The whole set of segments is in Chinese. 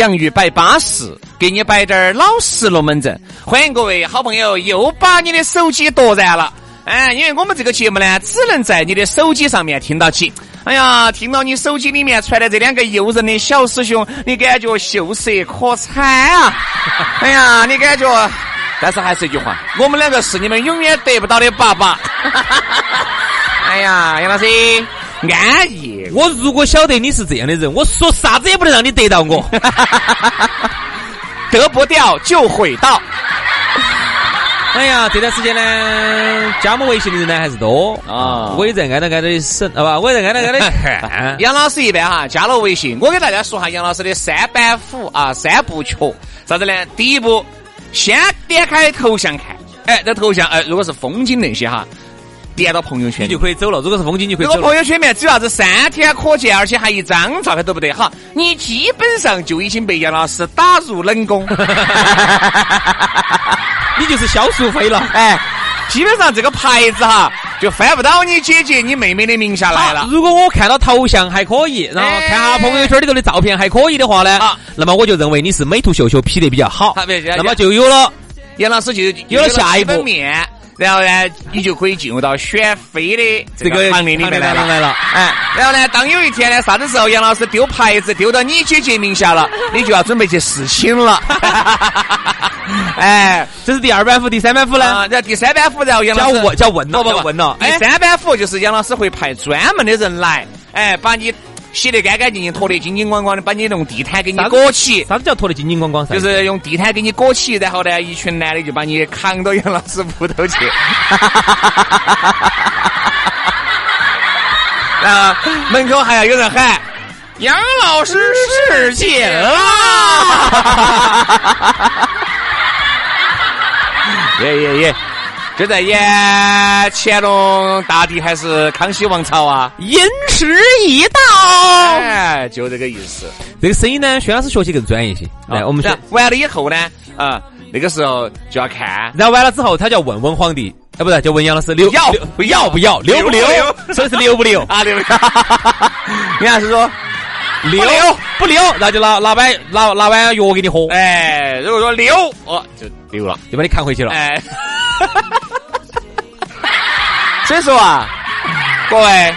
洋芋摆巴适，给你摆点儿老实龙门阵。欢迎各位好朋友又把你的手机夺燃了，哎，因为我们这个节目呢，只能在你的手机上面听到起。哎呀，听到你手机里面传来这两个诱人的小师兄，你感觉秀色可餐啊！哎呀，你感觉，但是还是一句话，我们两个是你们永远得不到的爸爸。哎呀，杨老师。安逸，我如果晓得你是这样的人，我说啥子也不能让你得到我。得不掉就毁到。哎呀，这段时间呢，加我微信的人呢还是多啊。我也在挨着挨着省，好吧？我也在挨着挨着看。杨老师一般哈加了微信，我给大家说下杨老师的三板斧啊，三部曲。啥子呢？第一步，先点开头像看，哎，这头像哎，如果是风景那些哈。连到朋友圈，你就可以走了。如果是风景，你可以走。如果朋友圈里面只有啥子三天可见，而且还一张照片都不得哈，你基本上就已经被杨老师打入冷宫，你就是销售费了。哎，基本上这个牌子哈，就翻不到你姐姐、你妹妹的名下来了。如果我看到头像还可以，然后看下朋友圈里头的照片还可以的话呢，那么我就认为你是美图秀秀 P 的比较好。那么就有了杨老师就有了下一步面。然后呢，你就可以进入到选妃的这个行列里面来了。哎，然后呢，当有一天呢，啥子时候杨老师丢牌子丢到你姐姐名下了，你就要准备去侍亲了。哎，这是第二板斧，第三板斧呢？然后第三板斧，然后杨老师叫问叫问了，不问了。第三板斧就是杨老师会派专门的人来，哎，把你。洗得干干净净，拖得金金光光的，把你弄地毯给你裹起。啥子叫拖得金金光光？就是用地毯给你裹起，然后呢，一群男的就把你扛到杨老师屋头去。然后门口还要有人喊：“杨老师侍寝啦！”耶 耶耶！就在演乾隆大帝还是康熙王朝啊？因时易道，哎，就这个意思。这个声音呢，薛老师学习更专业些。哎，我们完了以后呢，啊，那个时候就要看。然后完了之后，他就要问问皇帝，啊，不是，就问杨老师，留要不要不要，留不留？所以是留不留 啊？留。你还是说留不留？那就拿拿碗拿拿碗药给你喝。哎，如果说留，哦，就留了，就把你扛回去了。哎。所以说啊，各位，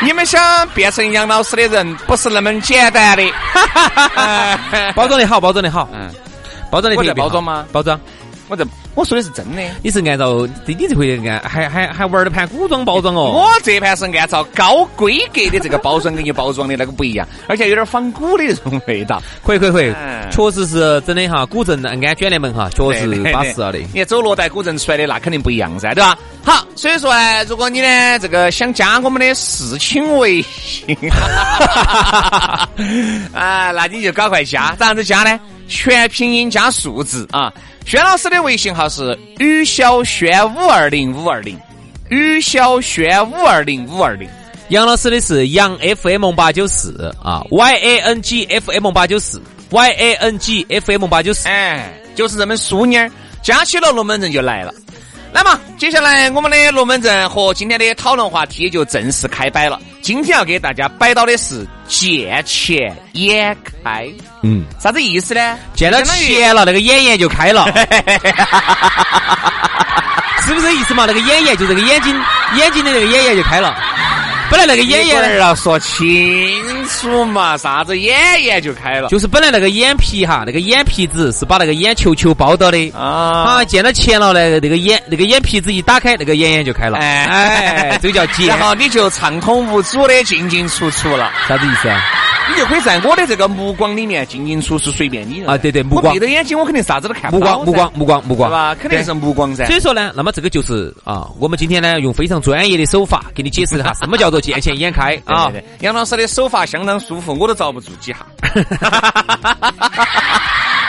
你们想变成杨老师的人，不是那么简单的。包装的好，包装的好，嗯，包装的在包装吗？包装。我这我说的是真的，你是按照你这回按还还还玩了盘古装包装哦。我这盘是按照高规格的这个包装给你包装的，那个不一样，而且有点仿古的那种味道。可以可以可以，确实是真的哈，古镇安卷帘门哈，确实巴适了的。你走罗带古镇出来的那肯定不一样噻，对吧？好，所以说呢，如果你呢这个想加我们的事情微信，啊，那你就赶快加，咋样子加呢？全拼音加数字啊！轩老师的微信号是于小轩五二零五二零，于小轩五二零五二零。杨老师的是杨 FM 八九四啊，Y A N G F M 八九四，Y A N G F M 八九四。哎，就是这么淑妮儿，加起了龙门阵就来了。那么接下来我们的龙门阵和今天的讨论话题就正式开摆了。今天要给大家摆到的是见钱眼开。嗯，啥子意思呢？见到钱了，那个眼眼就开了，是不是意思嘛？那个眼眼就这个眼睛，眼睛的那个眼眼就开了。本来那个眼眼儿要说清楚嘛，啥子眼眼就开了，就是本来那个眼皮哈，那个眼皮子是把那个眼球球包到的。啊，啊，见到钱了呢，那个眼那个眼皮子一打开，那个眼眼就开了，哎，这个叫 结，然后你就畅通无阻的进进出出了，啥子意思啊？你就可以在我的这个目光里面进进出出，随便你啊！对对，目光闭着眼睛，我肯定啥子都看不到。目光，目光，目光，目光，是吧？肯定是目光噻。所以说呢，那么这个就是啊，我们今天呢用非常专业的手法给你解释一下，什么叫做见钱眼开啊？杨老师的手法相当舒服，我都遭不住几下。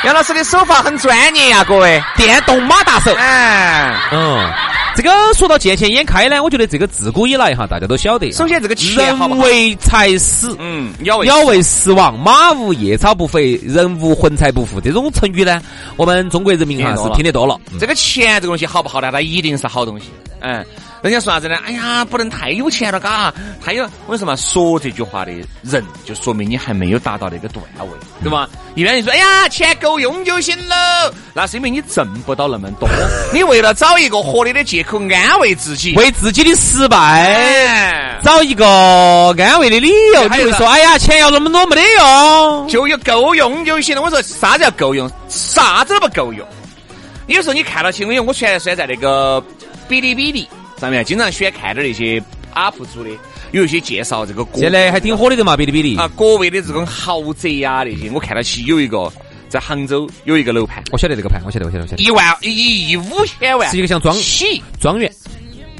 杨老师的手法很专业呀，各位，电动马大手。哎，嗯。这个说到见钱眼开呢，我觉得这个自古以来哈，大家都晓得。首先，这个钱人为财死，嗯，鸟为食亡，马无夜草不肥，人无魂财不富。这种成语呢，我们中国人民哈是听得多了。这个钱这个东西好不好呢？它一定是好东西。嗯。人家说啥子呢？哎呀，不能太有钱了，嘎！太有，为什么说这句话的人，就说明你还没有达到那个段位，对吧？一般人说，哎呀，钱够用就行了，那是因为你挣不到那么多。你为了找一个合理的借口安慰自己，为自己的失败找一个安慰的理由，你会说，哎呀，钱要那么多没得用，就有够用就行了。我说，啥叫够用？啥子都不够用。有时候你看到新闻，我全算在那个哔哩哔哩。上面经常喜欢看点那些 UP 主的，有一些介绍这个。现在还挺火的嘛，哔哩哔哩啊，各位的这种豪宅呀那些，我看到起有一个在杭州有一个楼盘，我晓得这个盘，我晓得，我晓得，我晓得。一万一亿五千万，是一个像庄起庄园，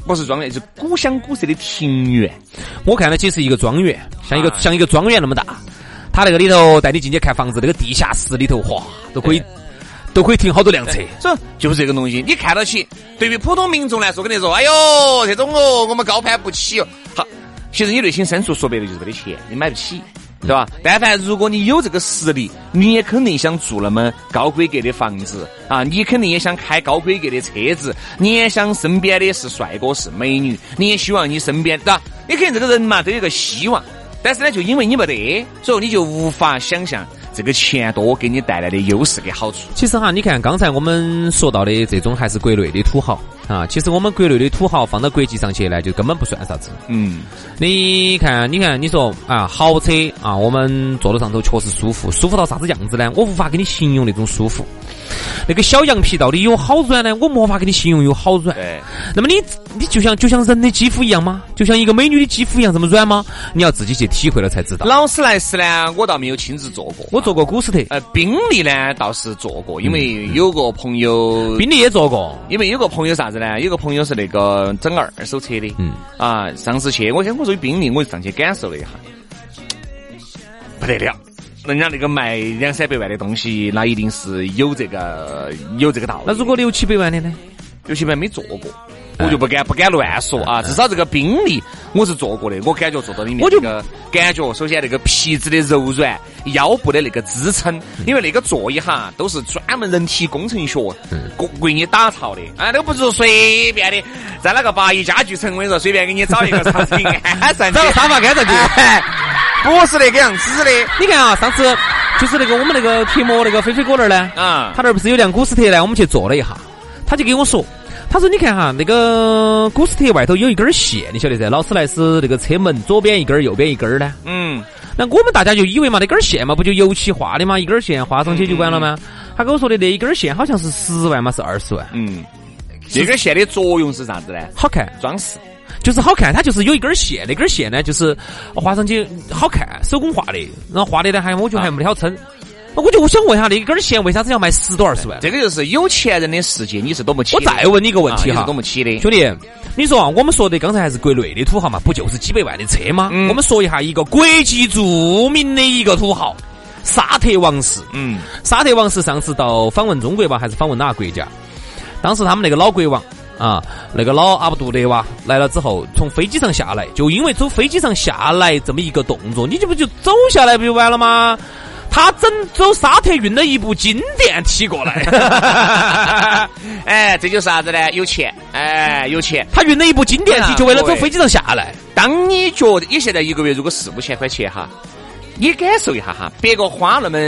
不是庄园，是古香古色的庭园。我看到起是一个庄园，像一个像一个庄园那么大，他那个里头带你进去看房子，那个地下室里头，哗，都可以。都可以停好多辆车，所以就是这个东西。你看到起，对于普通民众来说，肯定说：“哎呦，这种哦，我们高攀不起哦。”好，其实你内心深处说白了就是没得钱，你买不起，对吧？但凡如果你有这个实力，你也肯定想住那么高规格的房子啊，你肯定也想开高规格的车子，你也想身边的是帅哥是美女，你也希望你身边，对吧？你肯定这个人嘛都有个希望，但是呢，就因为你没得，所以你就无法想象。这个钱多给你带来的优势跟好处，其实哈，你看刚才我们说到的这种还是国内的土豪啊。其实我们国内的土豪放到国际上去呢，就根本不算啥子。嗯，你看，你看，你说啊，豪车啊，我们坐到上头确实舒服，舒服到啥子样子呢？我无法给你形容那种舒服。那个小羊皮到底有好软呢？我没法给你形容有好软。那么你你就像就像人的肌肤一样吗？就像一个美女的肌肤一样这么软吗？你要自己去体会了才知道。劳斯莱斯呢，我倒没有亲自坐过，我坐过古斯特。呃，宾利呢倒是坐过，因为有个朋友，宾利也坐过，因为有个朋友啥子呢？有个朋友是那个整二手车的。嗯。啊，上次去，我想我说宾利，我就上去感受了一下，不得了。人家那个卖两三百万的东西，那一定是有这个有这个道理。那如果六七百万的呢？六七百万没做过，我就不敢不敢乱说啊。至少这个宾利我是做过的，我感觉坐到里面那个感觉，首先那个皮质的柔软，腰部的那个支撑，因为那个座椅哈都是专门人体工程学为为你打造的啊，都不是随便的，在那个八一家具城，我跟你说，随便给你找一个沙发 安上去，找个沙发安上去。不是那个样子的，你看啊，上次就是那个我们那个贴膜那个飞飞哥那儿呢，啊，他那儿不是有辆古斯特呢？我们去坐了一下，他就跟我说，他说你看哈，那个古斯特外头有一根线，你晓得噻？劳斯莱斯那个车门左边一根，右边一根呢？嗯，那我们大家就以为嘛，那根线嘛，不就油漆画的嘛，一根线画上去就完了吗？他跟我说的那一根线好像是十万嘛，是二十万？嗯，这根线的作用是啥子呢？好看，装饰。就是好看，它就是有一根线，那根线呢，就是画上去好看，手工画的，然后画的呢还我觉得还没得好撑。我就我想问一下，那根线为啥子要卖十多二十万？这个就是有钱人的世界，你是懂不起。我再问你一个问题哈，懂不起的兄弟，你说啊，我们说的刚才还是国内的土豪嘛，不就是几百万的车吗？我们说一下一个国际著名的一个土豪，沙特王室。嗯，沙特王室上次到访问中国吧，还是访问哪个国家？当时他们那个老国王。啊，那个老阿布杜德哇来了之后，从飞机上下来，就因为走飞机上下来这么一个动作，你这不就走下来不就完了吗？他整走沙特运了一部金电梯过来，哎，这就是啥子呢？有钱，哎，有钱。他运了一部金电梯，就为了走飞机上下来。当你觉得你现在一个月如果四五千块钱哈，你感受一下哈，别个花那么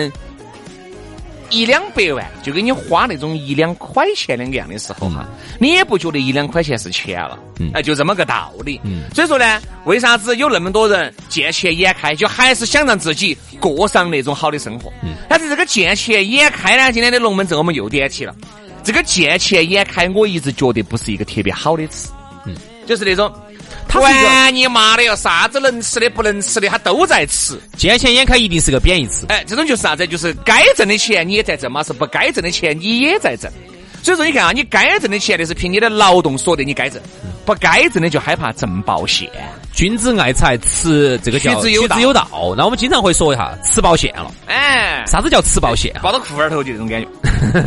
一两百万就给你花那种一两块钱两个样的时候哈，你也不觉得一两块钱是钱了，哎，就这么个道理。所以说呢，为啥子有那么多人见钱眼开，就还是想让自己过上那种好的生活？但是这个见钱眼开呢，今天的龙门阵我们又点起了。这个见钱眼开，我一直觉得不是一个特别好的词，嗯，就是那种。管你妈的哟！啥子能吃的不能吃的，他都在吃。见钱眼开一定是个贬义词。哎，这种就是啥子？就是该挣的钱你也在挣嘛，是不该挣的钱你也在挣。所以说，你看啊，你该挣的钱那是凭你的劳动所得，你该挣；不该挣的就害怕挣爆线。君子爱财，吃这个叫取之有道。那我们经常会说一下，吃爆线了。哎，啥子叫吃爆线？抱到裤儿头就这种感觉。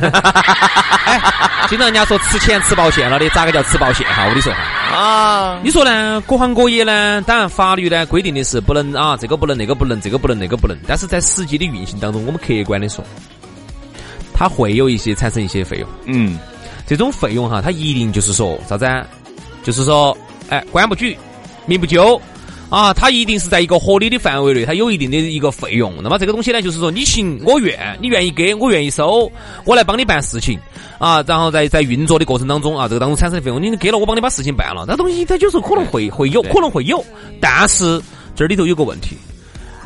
哎，经常人家说吃钱吃爆线了的，咋个叫吃爆线哈？我跟你说哈。啊，你说呢？各行各业呢？当然法律呢规定的是不能啊，这个不能，那个不能，这个不能，那个不能。但是在实际的运行当中，我们客观的说。它会有一些产生一些费用，嗯，这种费用哈，它一定就是说啥子？就是说，哎，官不举，民不究，啊，它一定是在一个合理的范围内，它有一定的一个费用。那么这个东西呢，就是说你情我愿，你愿意给我愿意收，我来帮你办事情，啊，然后在在运作的过程当中啊，这个当中产生的费用，你给了我帮你把事情办了，那东西它就是可能会会有，可能会有，但是这里头有个问题，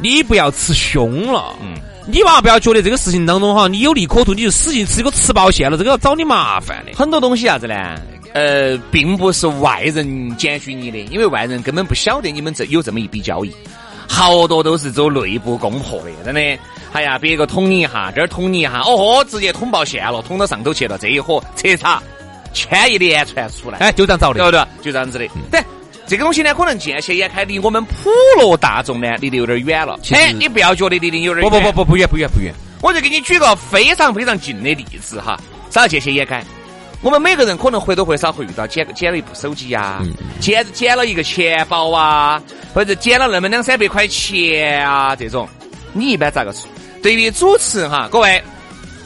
你不要吃凶了，嗯。你娃不要觉得这个事情当中哈，你有利可图，你就使劲吃个吃爆线了，这个要找你麻烦的。很多东西啥子呢？呃，并不是外人检举你的，因为外人根本不晓得你们这有这么一笔交易，好多都是走内部攻破的，真的。哎呀，别个捅你一下，这儿捅你一下，哦豁，直接捅爆线了，捅到上头去了，这一伙彻查，牵一连串出来，哎，就这样找的，对不对？就这样子的。对。这个东西呢，可能见钱眼开，离我们普罗大众呢，离得有点远了。哎，你不要觉得离得有点远。不不不不不远不远不远。我就给你举个非常非常近的例子哈，啥见钱眼开？我们每个人可能或多或少会遇到捡捡了一部手机呀，捡捡了一个钱包啊，或者捡了那么两三百块钱啊这种，你一般咋个处？对于主持哈，各位，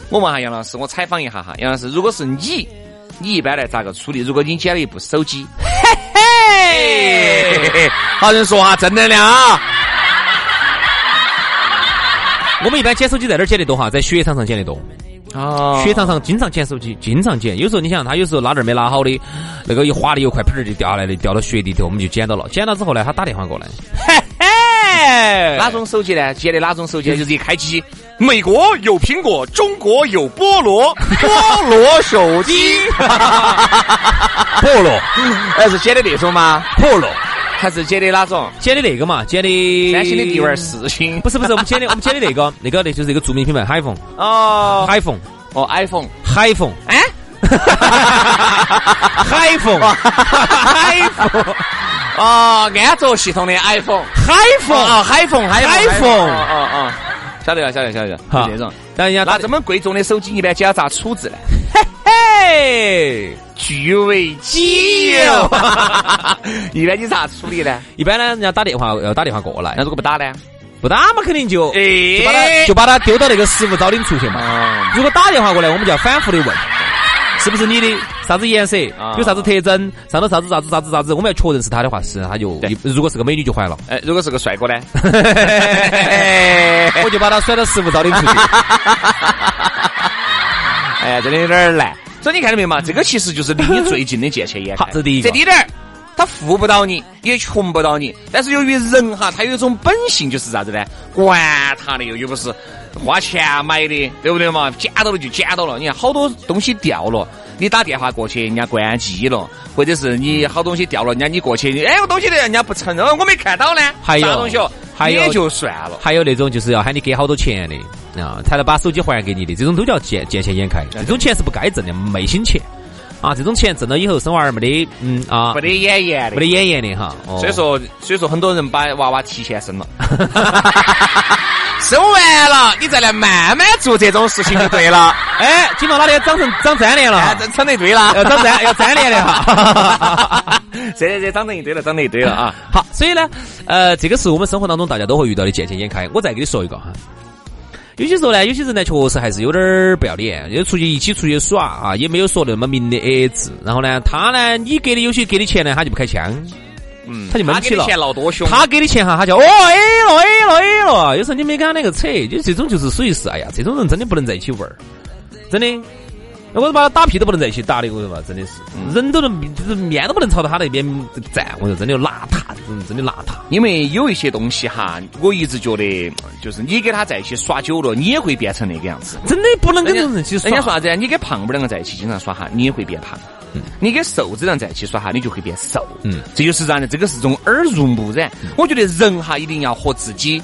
我问下杨老师，我采访一下哈，杨老师，如果是你，你一般来咋个处理？如果你捡了一部手机？嘿嘿好人说话正能量啊！我们一般捡手机在哪儿捡的多哈？在雪场上捡的多。哦，雪场上经常捡手机，经常捡。有时候你想，他有时候拉链没拉好的，那个一滑的有块皮儿就掉下来的，掉到雪地头，我们就捡到了。捡到之后呢，他打电话过来嘿。哪种手机呢？捡的哪种手机？就是一开机，美国有苹果，中国有菠萝，菠萝手机。菠萝，还 是捡的那种吗？菠萝，还是捡的哪种？捡的那个嘛，捡的三星的第二四星。不是不是，我们 捡的我们捡的那个，那个那就是一个著名品牌海凤。哦，海凤，哦，iPhone，海凤，哎，海凤，海凤。哦，安卓系统的 iPhone，海凤啊，海凤，海凤，哦哦哦，晓得了，晓得晓得，好这种。那这么贵重的手机，一般要咋处置呢？嘿嘿，据为己有。一般你咋处理呢？一般呢，人家打电话要打电话过来，那如果不打呢？不打嘛，肯定就就把他就把他丢到那个食物招领处去嘛。如果打电话过来，我们就要反复的问。是不是你的？啥子颜色？有啥子特征？上头啥子啥子啥子啥子？我们要确认是他的话，是他就如果是个美女就还了。哎，如果是个帅哥呢？我就把他甩到食物招领出去。哎呀，真的有点难。所以你看到没有嘛？这个其实就是离你最近的借钱眼开。这第一个。这低点儿，他富不到你，也穷不到你。但是由于人哈，他有一种本性，就是啥子呢？管他的，又又不是。花钱买的，对不对嘛？捡到了就捡到了。你看好多东西掉了，你打电话过去，人家关机了；或者是你好东西掉了，人家你过去，哎，我东西的人家不承认，我没看到呢。还有东西，也就算了。还有那种就是要喊你给好多钱的啊，才能把手机还给你的，这种都叫见见钱眼开。这种钱是不该挣的，昧心钱啊！这种钱挣了以后生娃儿没得，嗯啊，没得眼眼的，没得眼眼的哈。所以说，所以说很多人把娃娃提前生了。生完了，你再来慢慢做这种事情就对了。哎，今朝哪里长成长粘连了？长成一堆了，要长粘要粘连的哈。这这这长成一堆了，长成一堆了啊！好，所以呢，呃，这个是我们生活当中大家都会遇到的，见钱眼开。我再给你说一个哈，有些时候呢，有些人呢确实还是有点不要脸，就出去一起出去耍啊，也没有说那么明的 A 字。然后呢，他呢，你给的有些给的钱呢，他就不开枪。嗯，他就闷起了。他给的钱闹多凶，他给的钱哈，他叫哦 A 了 A 了 A 了。有时候你没跟他那个扯，就这种就是属于是，哎呀，这种人真的不能在一起玩儿，真的。我说把他打屁都不能在一起打的，我说嘛，真的是，人都能就是面都不能朝到他那边站，我说真的邋遢，这种人真的邋遢。因为有一些东西哈，我一直觉得就是你跟他在一起耍久了，你也会变成那个样子。真的不能跟这种人一起耍。人家说啥子？你跟胖妹两个在一起经常耍哈，你也会变胖。嗯。你跟瘦子人在一起耍哈，你就会变瘦。嗯。这就是啥呢？这个是种耳濡目染。我觉得人哈一定要和自己。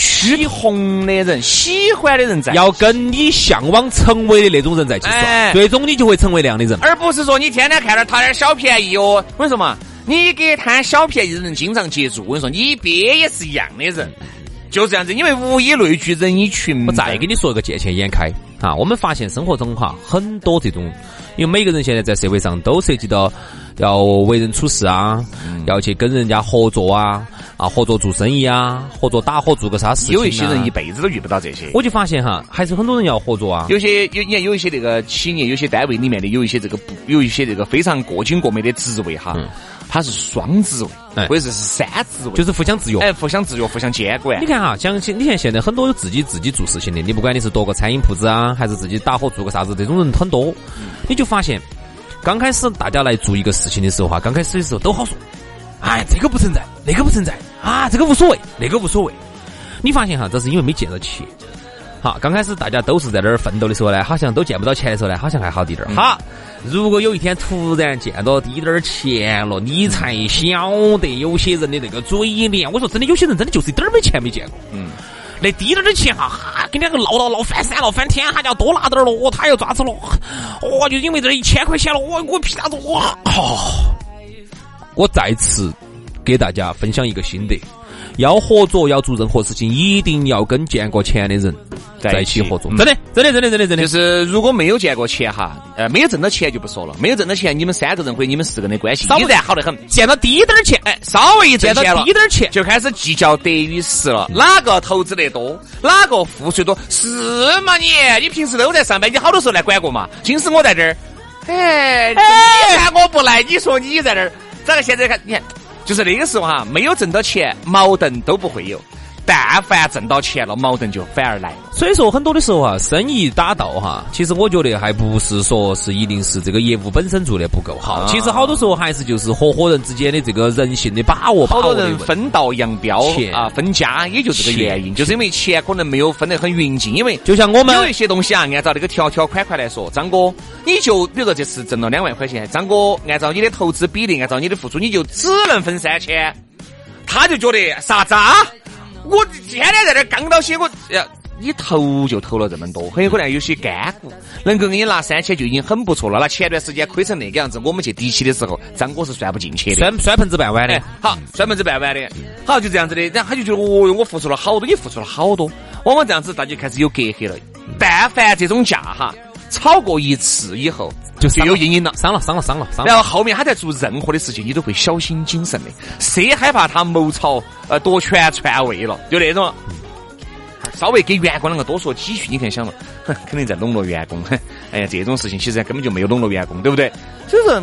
趋红的人，喜欢的人在，要跟你向往成为的那种人在一起耍，最终你就会成为那样的人，而不是说你天天看着贪点小便宜哦。我跟你说嘛，你给贪小便宜的人经常接触，我跟你说，你边也是一样的人，就这样子。因为物以类聚，人以群。我再给你说一个见钱眼开啊，我们发现生活中哈很多这种，因为每个人现在在社会上都涉及到要为人处事啊，要去跟人家合作啊。啊，合作做生意啊，合作打伙做个啥事情？有一些人一辈子都遇不到这些。我就发现哈，还是很多人要合作啊。有些有你看，有一些那个企业，有些单位里面的有一些这个不，有一些这个非常过紧过美的职位哈，它是双职位，或者是三职位，就是互相制约，哎，互相制约，互相监管。你看哈，像你看现在很多有自己自己做事情的，你不管你是夺个餐饮铺子啊，还是自己打火做个啥子，这种人很多。你就发现，刚开始大家来做一个事情的时候哈，刚开始的时候都好说。哎，这个不存在，那个不存在啊，这个无所谓，那个无所谓。你发现哈，这是因为没见到钱。好，刚开始大家都是在那儿奋斗的时候呢，好像都见不到钱的时候呢，好像还好滴点儿。好，如果有一天突然见到滴点儿钱了，你才晓得有些人的那个嘴脸。我说真的，有些人真的就是一点儿没钱没见过。嗯。那滴点儿的钱哈，哈，跟两个闹到闹翻山了翻天，他就要多拿点儿了，他要抓子了。哦，就因为这一千块钱了，我我凭啥子哇？我再次给大家分享一个心得：要合作，要做任何事情，一定要跟见过钱的人在一起合作。真的，真的，真的，真的，真的。就是如果没有见过钱哈，呃，没有挣到钱就不说了。没有挣到钱，你们三个人或者你们四个人的关系依然好得很。见到低点儿钱，哎，稍微一挣钱了，低点儿钱就开始计较得与失了。哪个投资得多，哪个付出多？是嘛？你你平时都在上班，你好多时候来管过嘛？今时我在这儿，哎，你看我不来，你说你在这儿。咋个现在看？你看，就是那个时候哈，没有挣到钱，矛盾都不会有。但凡挣到钱了，矛盾就反而来了。所以说，很多的时候啊，生意打到哈，其实我觉得还不是说是一定是这个业务本身做的不够好。其实好多时候还是就是合伙人之间的这个人性的把握。好多人分道扬镳啊，分家，也就这个原因，就是因为钱可能没有分得很匀净。因为就像我们有一些东西啊，按照那个条条款款来说，张哥，你就比如说这次挣了两万块钱，张哥按照你的投资比例，按照你的付出，你就只能分三千。他就觉得啥子啊？我天天在这刚到些，我呀，你投就投了这么多，很有可能有些干股，能够给你拿三千就已经很不错了。那前段时间亏成那个样子，我们去抵起的时候，张哥是算不进去的，摔摔盆子半碗的。好，摔盆子半碗的。好，就这样子的。然后他就觉得，哦哟，我付出了好多，你付出了好多。往往这样子，大家开始有隔阂了。但凡这种价哈，吵过一次以后。就就有阴影了，伤了，伤了，伤了，伤了。然后后面他在做任何的事情，你都会小心谨慎的，谁害怕他谋朝呃夺权篡位了？就那种，稍微给员工两个多说几句，你看想了，哼，肯定在笼络员工。哎呀，这种事情其实根本就没有笼络员工，对不对？所以说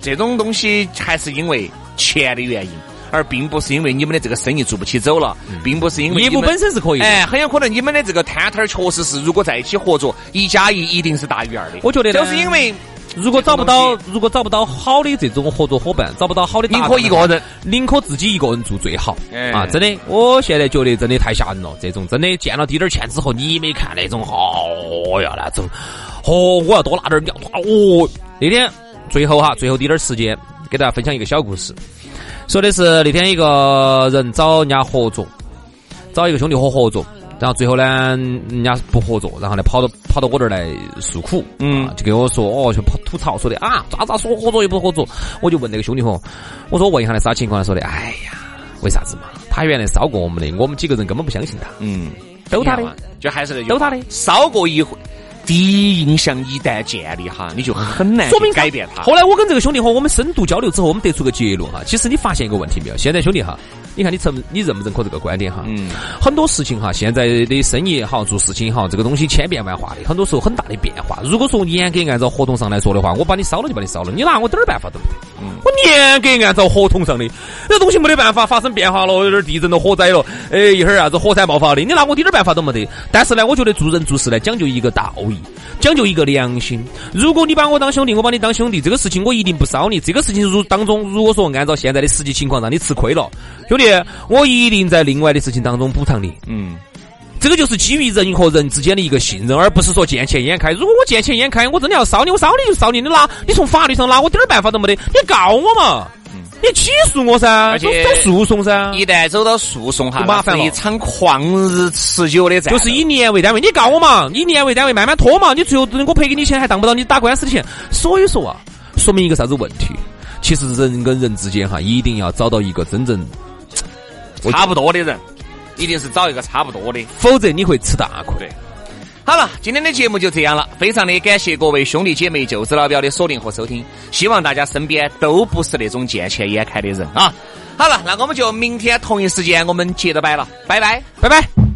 这种东西还是因为钱的原因。而并不是因为你们的这个生意做不起走了，并不是因为业务本身是可以，哎，很有可能你们的这个摊摊儿确实是，如果在一起合作，一加一一定是大于二的。我觉得就是因为如果找不到，如果找不到好的这种合作伙伴，找不到好的，宁可一个人，宁可自己一个人做最好。啊，真的，我现在觉得真的太吓人了。这种真的见了滴点儿钱之后，你没看那种，哦呀那种，哦，我要多拿点儿料，哦，那天最后哈，最后滴点儿时间，给大家分享一个小故事。说的是那天一个人找人家合作，找一个兄弟伙合作，然后最后呢，人家不合作，然后呢跑到跑到我这儿来诉苦，嗯，就跟我说哦，就跑吐槽说的啊，咋咋说合作又不合作，我就问那个兄弟伙，我说问一下那啥情况呢？说的，哎呀，为啥子嘛？他原来烧过我们的，我们几个人根本不相信他，嗯，都他的，就还是那句，都他的，烧过一回。第一印象一旦建立哈，你就很难说明改变他。后来我跟这个兄弟伙，我们深度交流之后，我们得出个结论哈。其实你发现一个问题没有？现在兄弟哈，你看你承你认不认可这个观点哈？嗯。很多事情哈，现在的生意也好，做事情也好，这个东西千变万化的，很多时候很大的变化。如果说严格按照合同上来说的话，我把你烧了就把你烧了，你拿我点儿办法都不得。严格按照合同上的，这东西没得办法发生变化了，有点地震了、火灾了，哎，一会儿啥子火山爆发的，你拿我一点办法都没得。但是呢，我觉得做人做事呢，讲究一个道义，讲究一个良心。如果你把我当兄弟，我把你当兄弟，这个事情我一定不烧你。这个事情如当中，如果说按照现在的实际情况让你吃亏了，兄弟，我一定在另外的事情当中补偿你。嗯。这个就是基于人和人之间的一个信任，而不是说见钱眼开。如果我见钱眼开，我真的要烧你，我烧你就烧你，你拿你从法律上拿我点儿办法都没得，你告我嘛，你起诉我噻，而且走诉讼噻。一旦走到诉讼哈，麻烦了，一场旷日持久的战，就是以年为单位，你告我嘛，以年为单位慢慢拖嘛，你最后我赔给你钱还当不到你打官司的钱。所以说啊，说明一个啥子问题？其实人跟人之间哈，一定要找到一个真正差不多的人。一定是找一个差不多的，否则你会吃大亏。好了，今天的节目就这样了，非常的感谢各位兄弟姐妹、舅子老表的锁定和收听，希望大家身边都不是那种见钱眼开的人啊。好了，那我们就明天同一时间我们接着摆了，拜拜，拜拜。